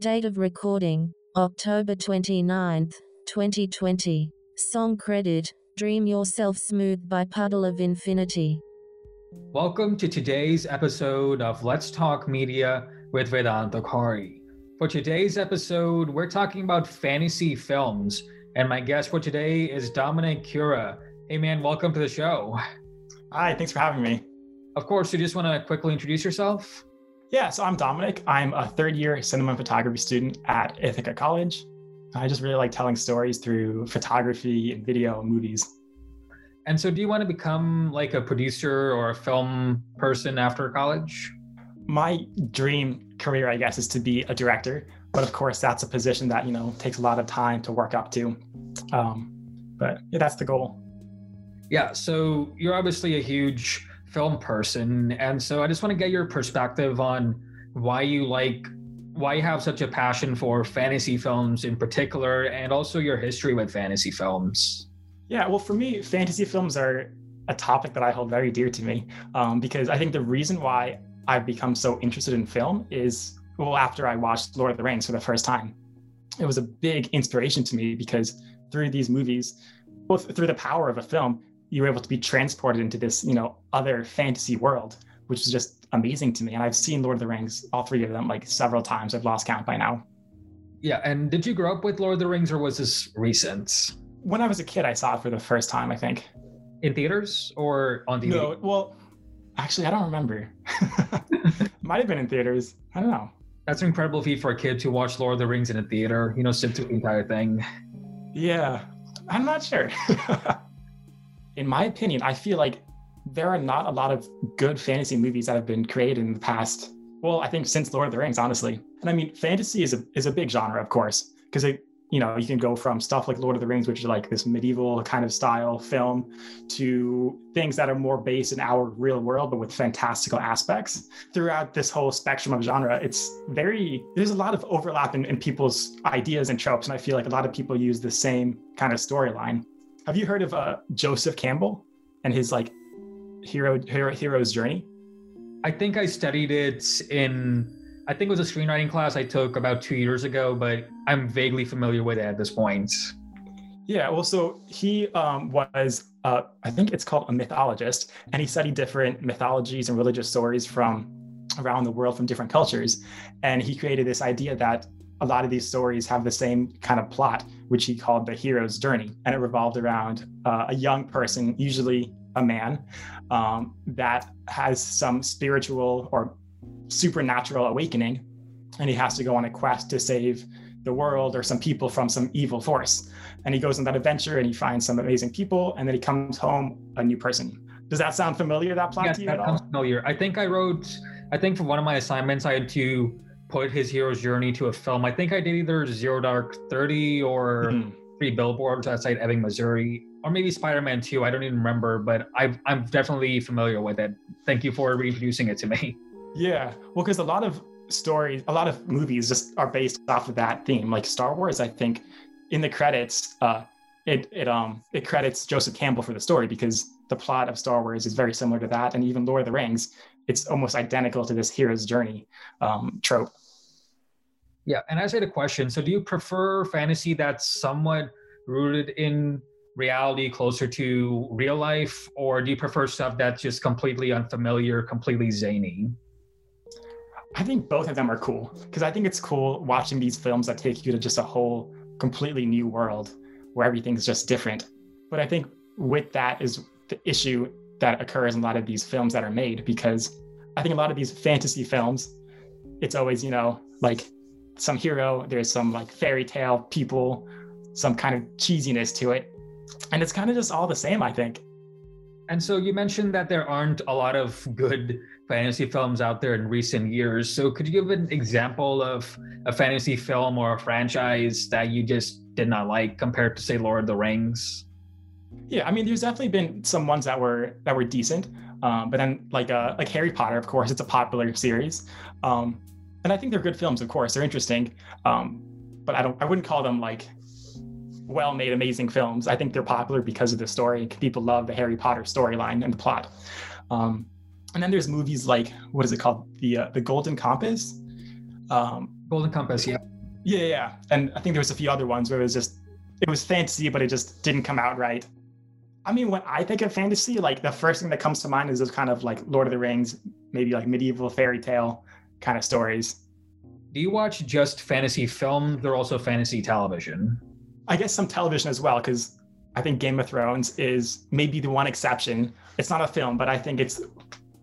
Date of recording October 29th, 2020. Song credit Dream Yourself Smooth by Puddle of Infinity. Welcome to today's episode of Let's Talk Media with Vedanta Kari. For today's episode, we're talking about fantasy films, and my guest for today is Dominic Cura. Hey man, welcome to the show. Hi, thanks for having me. Of course, you just want to quickly introduce yourself? Yeah, so I'm Dominic. I'm a third year cinema and photography student at Ithaca College. I just really like telling stories through photography and video and movies. And so, do you want to become like a producer or a film person after college? My dream career, I guess, is to be a director. But of course, that's a position that, you know, takes a lot of time to work up to. Um, but yeah, that's the goal. Yeah. So, you're obviously a huge film person. And so I just want to get your perspective on why you like why you have such a passion for fantasy films in particular and also your history with fantasy films. Yeah, well, for me, fantasy films are a topic that I hold very dear to me um, because I think the reason why I've become so interested in film is well, after I watched Lord of the Rings for the first time, it was a big inspiration to me because through these movies, both through the power of a film, you were able to be transported into this, you know, other fantasy world, which is just amazing to me. And I've seen Lord of the Rings, all three of them, like several times. I've lost count by now. Yeah. And did you grow up with Lord of the Rings or was this recent? When I was a kid, I saw it for the first time, I think. In theaters or on DVD? No, well, actually, I don't remember. Might have been in theaters. I don't know. That's an incredible feat for a kid to watch Lord of the Rings in a theater, you know, sit through the entire thing. Yeah. I'm not sure. in my opinion, I feel like there are not a lot of good fantasy movies that have been created in the past. Well, I think since Lord of the Rings, honestly. And I mean, fantasy is a is a big genre, of course, because it you know you can go from stuff like Lord of the Rings, which is like this medieval kind of style film, to things that are more based in our real world, but with fantastical aspects. Throughout this whole spectrum of genre, it's very there's a lot of overlap in, in people's ideas and tropes, and I feel like a lot of people use the same kind of storyline. Have you heard of uh, Joseph Campbell and his like hero, hero hero's journey? I think I studied it in I think it was a screenwriting class I took about two years ago, but I'm vaguely familiar with it at this point. Yeah, well, so he um, was, uh, I think it's called a mythologist, and he studied different mythologies and religious stories from around the world from different cultures. And he created this idea that a lot of these stories have the same kind of plot, which he called the hero's journey. And it revolved around uh, a young person, usually a man, um, that has some spiritual or supernatural awakening. And he has to go on a quest to save the world or some people from some evil force. And he goes on that adventure and he finds some amazing people. And then he comes home a new person. Does that sound familiar, that plot yes, to you that at sounds all? familiar. I think I wrote, I think for one of my assignments, I had to put his hero's journey to a film. I think I did either Zero Dark Thirty or Mhm. Three Billboards Outside Ebbing, Missouri, or maybe Spider Man Two. I don't even remember, but i I'm definitely familiar with it. Thank you for reintroducing it to me. Yeah, well, because a lot of stories, a lot of movies just are based off of that theme. Like Star Wars, I think, in the credits, uh, it it um it credits Joseph Campbell for the story because the plot of Star Wars is very similar to that, and even Lord of the Rings, it's almost identical to this hero's journey um, trope. Yeah, and I had a question, so do you prefer fantasy that's somewhat rooted in reality, closer to real life, or do you prefer stuff that's just completely unfamiliar, completely zany? I think both of them are cool because I think it's cool watching these films that take you to just a whole completely new world where everything's just different. But I think with that is the issue that occurs in a lot of these films that are made because I think a lot of these fantasy films, it's always, you know, like some hero, there's some like fairy tale people, some kind of cheesiness to it. And it's kind of just all the same, I think. And so you mentioned that there aren't a lot of good fantasy films out there in recent years. So could you give an example of a fantasy film or a franchise that you just did not like compared to say Lord of the Rings? Yeah, I mean, there's definitely been some ones that were that were decent, um, but then like uh, like Harry Potter, of course, it's a popular series, um, and I think they're good films. Of course, they're interesting, um, but I don't I wouldn't call them like well-made, amazing films. I think they're popular because of the story. People love the Harry Potter storyline and the plot. Um, and then there's movies like what is it called, the uh, the Golden Compass. Um, Golden Compass, yeah. Yeah, yeah. And I think there was a few other ones where it was just it was fantasy, but it just didn't come out right. I mean, when I think of fantasy, like the first thing that comes to mind is those kind of like Lord of the Rings, maybe like medieval fairy tale kind of stories. Do you watch just fantasy films or also fantasy television? I guess some television as well, because I think Game of Thrones is maybe the one exception. It's not a film, but I think it's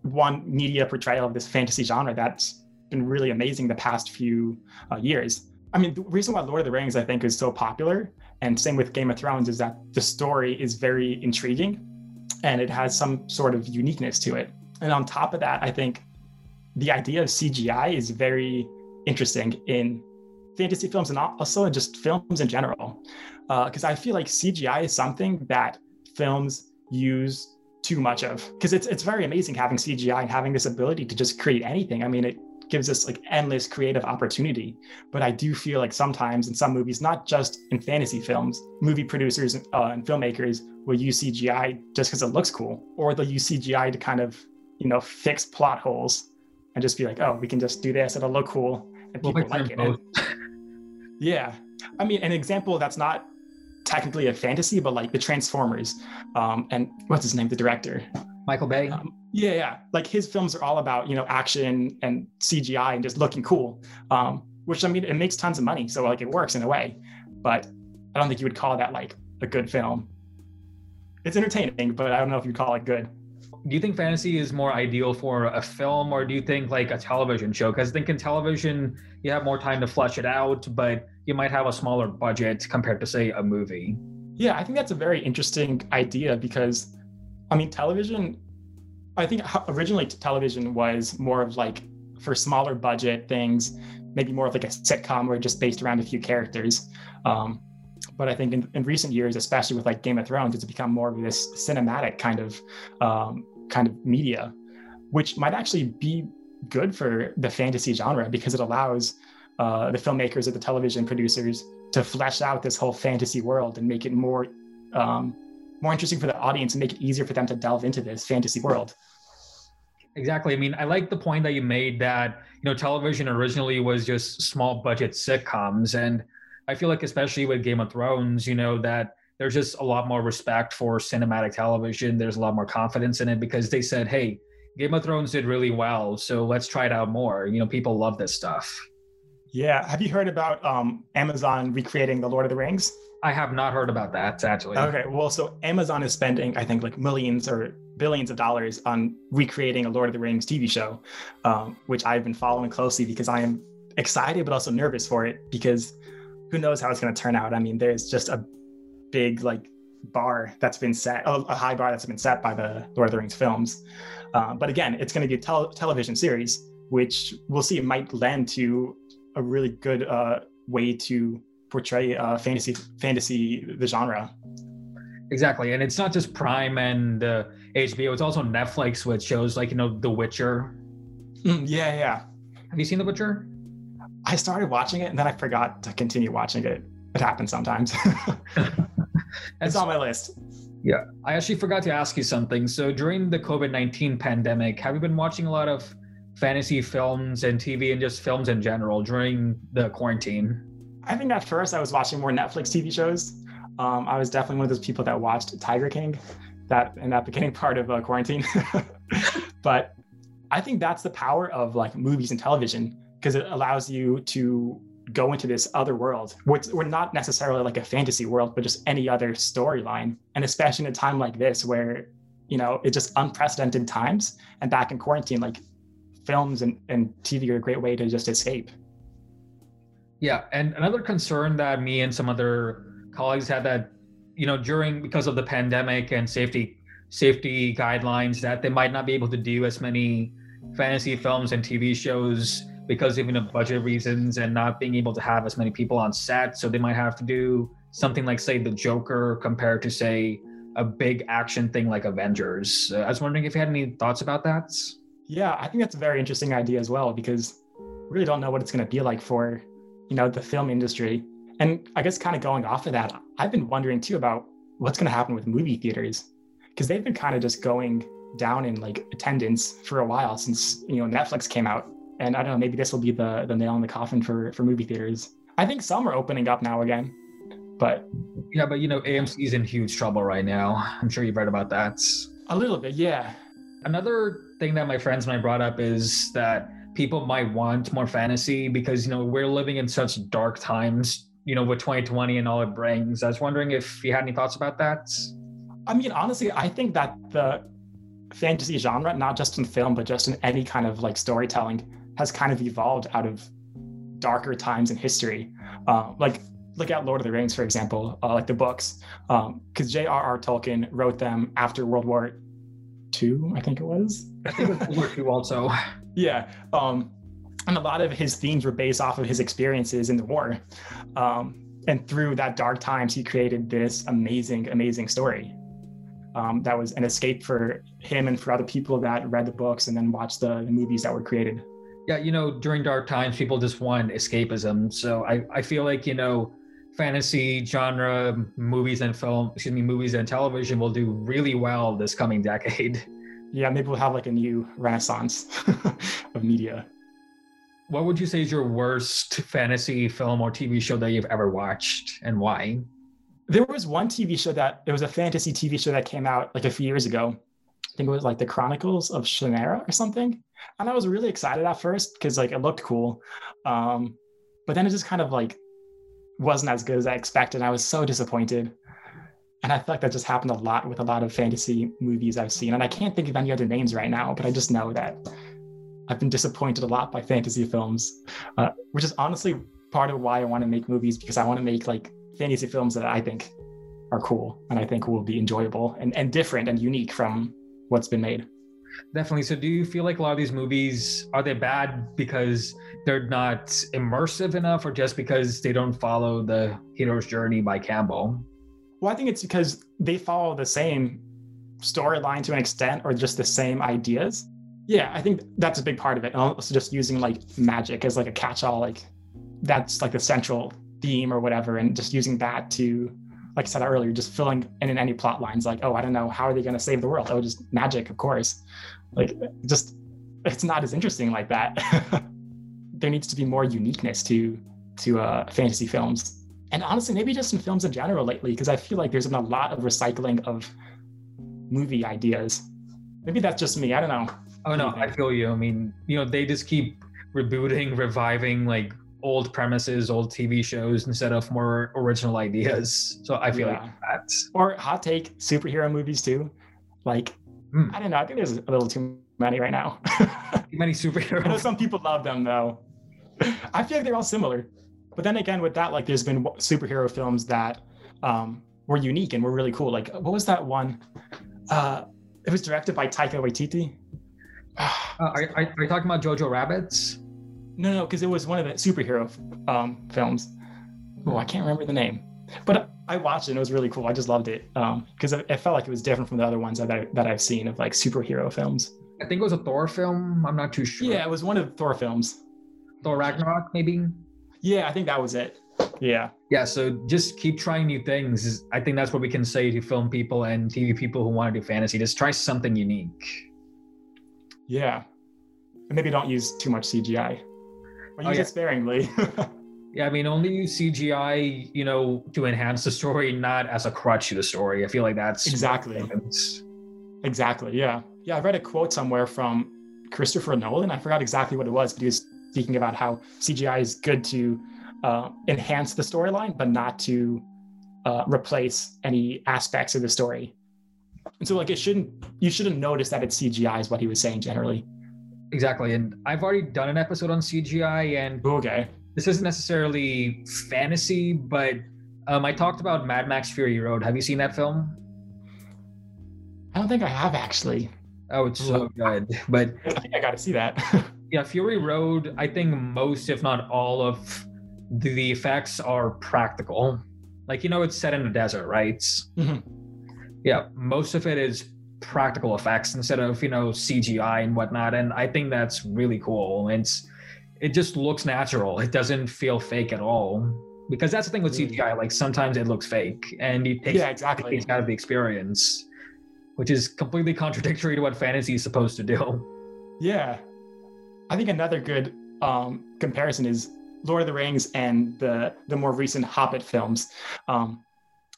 one media portrayal of this fantasy genre that's been really amazing the past few uh, years. I mean, the reason why Lord of the Rings, I think, is so popular, and same with Game of Thrones, is that the story is very intriguing and it has some sort of uniqueness to it. And on top of that, I think the idea of CGI is very interesting in fantasy films and also in just films in general. Because uh, I feel like CGI is something that films use too much of because it's it's very amazing having CGI and having this ability to just create anything. I mean, it gives us like endless creative opportunity. But I do feel like sometimes in some movies, not just in fantasy films, movie producers uh, and filmmakers will use CGI just because it looks cool, or they'll use CGI to kind of, you know, fix plot holes and just be like, oh, we can just do this, it'll look cool, and people we'll like it. yeah, I mean, an example that's not technically a fantasy, but like the Transformers, um, and what's his name, the director. Michael Bay. Um, yeah, yeah. Like his films are all about you know action and CGI and just looking cool. Um, which I mean, it makes tons of money, so like it works in a way. But I don't think you would call that like a good film. It's entertaining, but I don't know if you'd call it good. Do you think fantasy is more ideal for a film, or do you think like a television show? Because I think in television you have more time to flesh it out, but you might have a smaller budget compared to say a movie. Yeah, I think that's a very interesting idea because I mean, television, I think originally television was more of like for smaller budget things, maybe more of like a sitcom where just based around a few characters. Um, but I think in, in, recent years, especially with like Game of Thrones, it's become more of this cinematic kind of um, kind of media, which might actually be good for the fantasy genre because it allows uh, the filmmakers or the television producers to flesh out this whole fantasy world and make it more um, more interesting for the audience and make it easier for them to delve into this fantasy world. Exactly. I mean, I like the point that you made that, you know, television originally was just small budget sitcoms. And I feel like, especially with Game of Thrones, you know, that there's just a lot more respect for cinematic television. There's a lot more confidence in it because they said, hey, Game of Thrones did really well. So let's try it out more. You know, people love this stuff. Yeah. Have you heard about um, Amazon recreating The Lord of the Rings? I have not heard about that actually. Okay, well, so Amazon is spending, I think, like millions or billions of dollars on recreating a Lord of the Rings TV show, um, which I've been following closely because I am excited but also nervous for it because who knows how it's going to turn out. I mean, there's just a big like bar that's been set, a high bar that's been set by the Lord of the Rings films. Uh, but again, it's going to be a tel- television series, which we'll see. It might lend to a really good uh, way to portray uh, fantasy fantasy the genre. Exactly, and it's not just Prime and uh, HBO; it's also Netflix with shows like you know The Witcher. Mm, yeah, yeah. Have you seen The Witcher? I started watching it and then I forgot to continue watching it. It happens sometimes. it's on my list. Yeah, I actually forgot to ask you something. So during the COVID nineteen pandemic, have you been watching a lot of fantasy films and TV and just films in general during the quarantine? I think at first I was watching more Netflix TV shows. Um, I was definitely one of those people that watched Tiger King, that in that beginning part of uh, quarantine. but I think that's the power of like movies and television because it allows you to go into this other world. We're, we're not necessarily like a fantasy world, but just any other storyline. And especially in a time like this where, you know, it's just unprecedented times and back in quarantine, like films and, and TV are a great way to just escape. Yeah, and another concern that me and some other colleagues had that, you know, during because of the pandemic and safety safety guidelines, that they might not be able to do as many fantasy films and TV shows because even of budget reasons and not being able to have as many people on set. So they might have to do something like, say, The Joker compared to, say, a big action thing like Avengers. Uh, I was wondering if you had any thoughts about that. Yeah, I think that's a very interesting idea as well because we really don't know what it's going to be like for you know, the film industry. And I guess kind of going off of that, I've been wondering too about what's going to happen with movie theaters because they've been kind of just going down in like attendance for a while since, you know, Netflix came out. And I don't know, maybe this will be the the nail in the coffin for for movie theaters. I think some are opening up now again, but Yeah, but you know, AMC is in huge trouble right now. I'm sure you've read about that. a little bit, yeah. Another thing that my friends and I brought up is that people might want more fantasy because you know we're living in such dark times. You know, with 2020 and all it brings. I was wondering if you had any thoughts about that. I mean, honestly, I think that the fantasy genre, not just in film, but just in any kind of like storytelling, has kind of evolved out of darker times in history. Uh, like, look at Lord of the Rings, for example, uh, like the books, because J.R.R. Tolkien wrote them after World War II, I think it was. I think it's World War II also. Yeah. Um, and a lot of his themes were based off of his experiences in the war. Um, and through that dark times, he created this amazing, amazing story. Um, that was an escape for him and for other people that read the books and then watched the, the movies that were created. Yeah, you know, during dark times, people just want escapism. So I, I feel like, you know, fantasy genre movies and film, excuse me, movies and television will do really well this coming decade. Yeah, maybe we'll have like a new renaissance of media. What would you say is your worst fantasy film or TV show that you've ever watched and why? There was one TV show that it was a fantasy TV show that came out like a few years ago. I think it was like the Chronicles of Shannara or something. And I was really excited at first because like it looked cool. Um, but then it just kind of like wasn't as good as I expected. I was so disappointed. And I feel like that just happened a lot with a lot of fantasy movies I've seen. And I can't think of any other names right now, but I just know that I've been disappointed a lot by fantasy films, uh, which is honestly part of why I want to make movies because I want to make like fantasy films that I think are cool and I think will be enjoyable and, and different and unique from what's been made. Definitely. So, do you feel like a lot of these movies are they bad because they're not immersive enough, or just because they don't follow the hero's journey by Campbell? Well, I think it's because they follow the same storyline to an extent, or just the same ideas. Yeah, I think that's a big part of it. And also just using like magic as like a catch-all, like that's like the central theme or whatever, and just using that to, like I said earlier, just filling in, in any plot lines. Like, oh, I don't know, how are they going to save the world? Oh, just magic, of course. Like, just it's not as interesting like that. there needs to be more uniqueness to to uh, fantasy films, and honestly, maybe just in films in general lately, because I feel like there's been a lot of recycling of movie ideas. Maybe that's just me. I don't know. Oh no, I feel you. I mean, you know, they just keep rebooting, reviving like old premises, old TV shows instead of more original ideas. So I feel Yeah. like that. Or hot take superhero movies too. Like, Hmm. I don't know. I think there's a little too many right now. Too many I know superheroes. some people love them though. I feel like they're all similar. But then again, with that, like, there's been superhero films that um, were unique and were really cool. Like, what was that one? Uh, it was directed by Taika Waititi. Uh, are, are, are you talking about Jojo Rabbits? No, no, because it was one of the superhero um, films. Oh, I can't remember the name, but I watched it. and It was really cool. I just loved it because it, it felt like it was different from the other ones that I, that I've seen of like superhero films. I think it was a Thor film. I'm not too sure. Yeah, it was one of the Thor films. Thor Ragnarok, maybe. Yeah, I think that was it. Yeah, Yeah, so just keep trying new things. I think that's what we can say to film people and TV people who want to do fantasy. Just try something unique. yeah, and maybe don't use too much CGI. Or Oh, use yeah. it sparingly. Yeah, I mean, only use CGI, you know, to enhance the story, not as a crutch to the story. I feel like that's Exactly. exactly. Yeah, yeah. I read a quote somewhere from Christopher Nolan. I forgot exactly what it was, but he was speaking about how CGI is good to uh, enhance the storyline, but not to uh, replace any aspects of the story. And so, like, it shouldn't you shouldn't notice that it's CGI, is what he was saying generally. Exactly. And I've already done an episode on CGI, and Okay. this isn't necessarily fantasy, but um, I talked about Mad Max Fury Road. Have you seen that film? I don't think I have actually. Oh, it's so good. But I I got to see that. yeah, Fury Road, I think most, if not all, of the, effects are practical. Like, you know, it's set in the desert, right? Mhm. Yeah, most of it is practical effects instead of, you know, CGI and whatnot. And I think that's really cool. It's, it just looks natural. It doesn't feel fake at all. Because that's the thing with CGI. Like sometimes it looks fake and it takes yeah, exactly. it takes out of the experience, which is completely contradictory to what fantasy is supposed to do. Yeah. I think another good um, comparison is Lord of the Rings and the the more recent Hobbit films, um,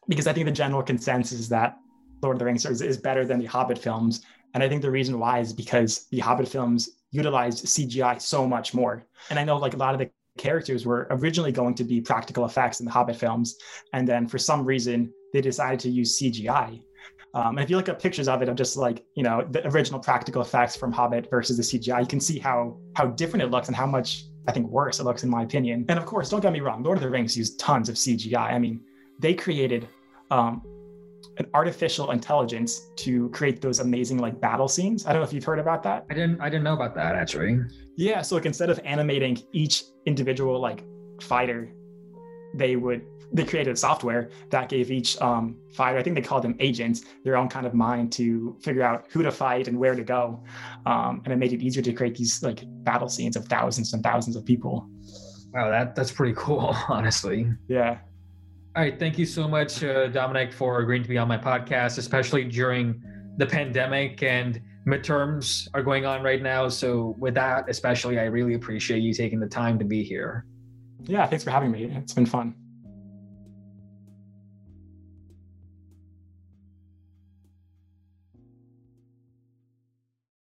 because I think the general consensus is that Lord of the Rings is, is better than the Hobbit films, and I think the reason why is because the Hobbit films utilized CGI so much more, and I know like a lot of the characters were originally going to be practical effects in the Hobbit films, and then for some reason they decided to use CGI. Um, and if you look at pictures of it, of just like you know the original practical effects from Hobbit versus the CGI, you can see how how different it looks and how much I think worse it looks in my opinion. And of course, don't get me wrong, Lord of the Rings used tons of CGI. I mean, they created um, an artificial intelligence to create those amazing like battle scenes. I don't know if you've heard about that. I didn't. I didn't know about that actually. Yeah. So like instead of animating each individual like fighter, they would they created software that gave each um, fighter, I think they called them agents, their own kind of mind to figure out who to fight and where to go. Um, and it made it easier to create these like battle scenes of thousands and thousands of people. Wow, that that's pretty cool, honestly. Yeah. All right, thank you so much, uh, Dominic, for agreeing to be on my podcast, especially during the pandemic and midterms are going on right now. So, with that, especially, I really appreciate you taking the time to be here. Yeah, thanks for having me. It's been fun.